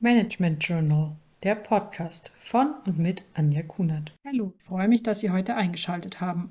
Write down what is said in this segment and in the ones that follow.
Management Journal, der Podcast von und mit Anja Kunert. Hallo, freue mich, dass Sie heute eingeschaltet haben.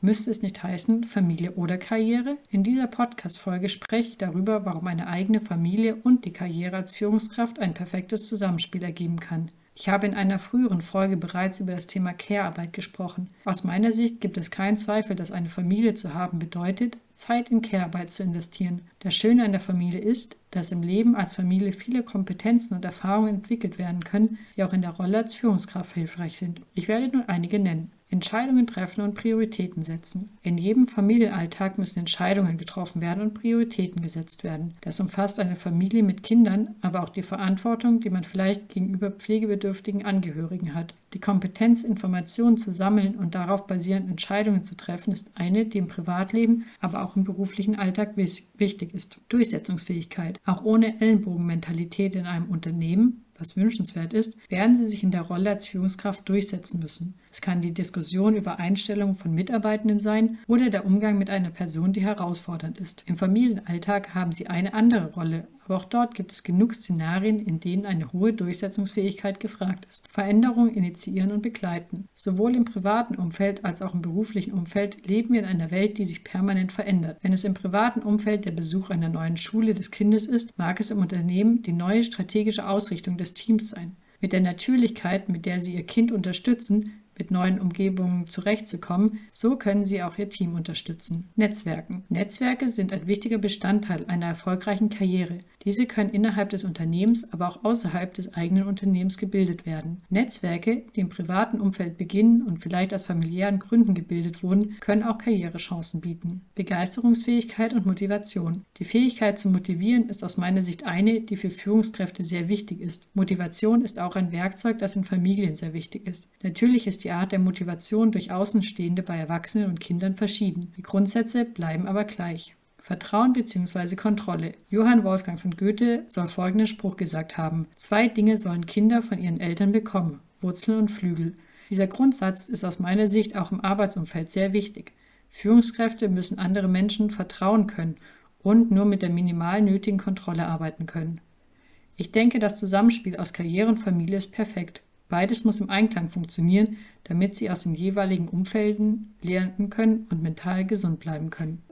Müsste es nicht heißen Familie oder Karriere? In dieser Podcast-Folge spreche ich darüber, warum eine eigene Familie und die Karriere als Führungskraft ein perfektes Zusammenspiel ergeben kann. Ich habe in einer früheren Folge bereits über das Thema Care-Arbeit gesprochen. Aus meiner Sicht gibt es keinen Zweifel, dass eine Familie zu haben bedeutet, Zeit in Care-Arbeit zu investieren. Das Schöne an der Familie ist, dass im Leben als Familie viele Kompetenzen und Erfahrungen entwickelt werden können, die auch in der Rolle als Führungskraft hilfreich sind. Ich werde nur einige nennen. Entscheidungen treffen und Prioritäten setzen. In jedem Familienalltag müssen Entscheidungen getroffen werden und Prioritäten gesetzt werden. Das umfasst eine Familie mit Kindern, aber auch die Verantwortung, die man vielleicht gegenüber pflegebedürftigen Angehörigen hat. Die Kompetenz, Informationen zu sammeln und darauf basierend Entscheidungen zu treffen, ist eine, die im Privatleben, aber auch im beruflichen Alltag wichtig ist. Durchsetzungsfähigkeit. Auch ohne Ellenbogenmentalität in einem Unternehmen was wünschenswert ist, werden sie sich in der Rolle als Führungskraft durchsetzen müssen. Es kann die Diskussion über Einstellungen von Mitarbeitenden sein oder der Umgang mit einer Person, die herausfordernd ist. Im Familienalltag haben sie eine andere Rolle, aber auch dort gibt es genug Szenarien, in denen eine hohe Durchsetzungsfähigkeit gefragt ist. Veränderungen initiieren und begleiten. Sowohl im privaten Umfeld als auch im beruflichen Umfeld leben wir in einer Welt, die sich permanent verändert. Wenn es im privaten Umfeld der Besuch einer neuen Schule des Kindes ist, mag es im Unternehmen die neue strategische Ausrichtung des Teams sein. Mit der Natürlichkeit, mit der Sie Ihr Kind unterstützen, mit neuen Umgebungen zurechtzukommen, so können sie auch ihr Team unterstützen. Netzwerken. Netzwerke sind ein wichtiger Bestandteil einer erfolgreichen Karriere. Diese können innerhalb des Unternehmens, aber auch außerhalb des eigenen Unternehmens gebildet werden. Netzwerke, die im privaten Umfeld beginnen und vielleicht aus familiären Gründen gebildet wurden, können auch Karrierechancen bieten. Begeisterungsfähigkeit und Motivation. Die Fähigkeit zu motivieren ist aus meiner Sicht eine, die für Führungskräfte sehr wichtig ist. Motivation ist auch ein Werkzeug, das in Familien sehr wichtig ist. Natürlich ist die Art der Motivation durch Außenstehende bei Erwachsenen und Kindern verschieden. Die Grundsätze bleiben aber gleich. Vertrauen bzw. Kontrolle. Johann Wolfgang von Goethe soll folgenden Spruch gesagt haben: Zwei Dinge sollen Kinder von ihren Eltern bekommen: Wurzeln und Flügel. Dieser Grundsatz ist aus meiner Sicht auch im Arbeitsumfeld sehr wichtig. Führungskräfte müssen andere Menschen vertrauen können und nur mit der minimal nötigen Kontrolle arbeiten können. Ich denke, das Zusammenspiel aus Karriere und Familie ist perfekt. Beides muss im Einklang funktionieren, damit sie aus den jeweiligen Umfelden lernen können und mental gesund bleiben können.